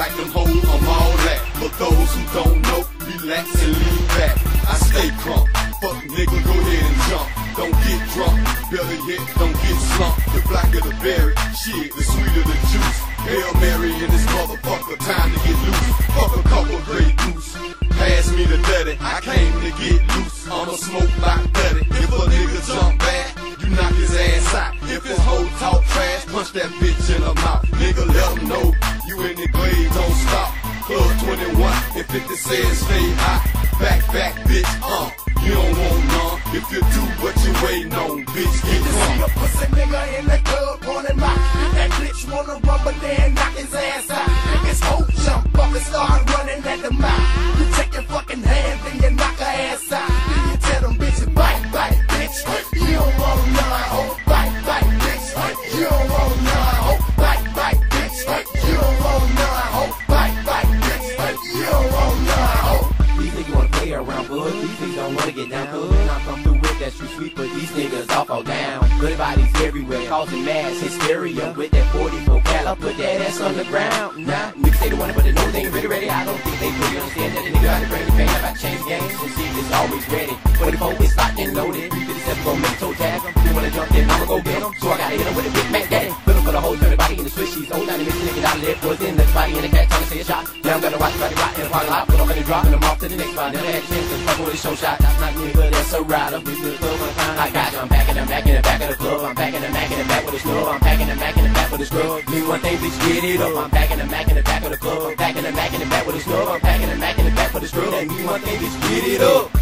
like them hoes, I'm all that. For those who don't know, relax and lean back. I stay crunk, fuck nigga, go ahead and jump. Don't get drunk, belly hit, don't get slumped. The blacker the berry, shit, the sweeter the juice. Hail Mary in this motherfucker, time to get loose. Fuck a couple Grey Goose. Pass me the dirty, I came to get loose. I'ma smoke like dirty. If a nigga jump back, you knock his ass out. If his hoe talk punch that bitch in the mouth. Nigga, let him know you in the glade, don't stop. Club 21, if 50 says stay hot. Back, back, bitch, uh. You don't want none. If you do what you waiting on, bitch, get See drunk. a pussy nigga in the club running my That bitch wanna run, but then knock his ass out. Play around, bud. These niggas don't wanna get down, bud. I come through with that street sweep, but these niggas all fall down. Good bodies everywhere, causing mass hysteria. With that 44 cal, I put that ass on the ground. Nah, niggas say they wanna, but they know they ain't really ready. I don't think they fully understand that a nigga out of bring the pain I change games. And see, it's always ready. 44 is locked and loaded. 357 gon' make toe tag. You wanna jump, then I'ma go get 'em. So I gotta hit 'em with a big Mac Now I'm gonna watch body rock in the parking lot. 'em in the drop I'm off to the next spot. Never had a chance to fuck with a show shot. That's not nigga, that's a ride. I'm in the club one time. I got you. I'm back in the back in the back of the club. I'm back in the Mac in the back with a snub. I'm packing the Mac in the back with a scrub. Me one thing, bitch, get it up. I'm back in the Mac in the back of the club. Back in the Mac in the back with a snub. I'm packing the Mac in the back with a scrub. And me one thing, bitch, get it up.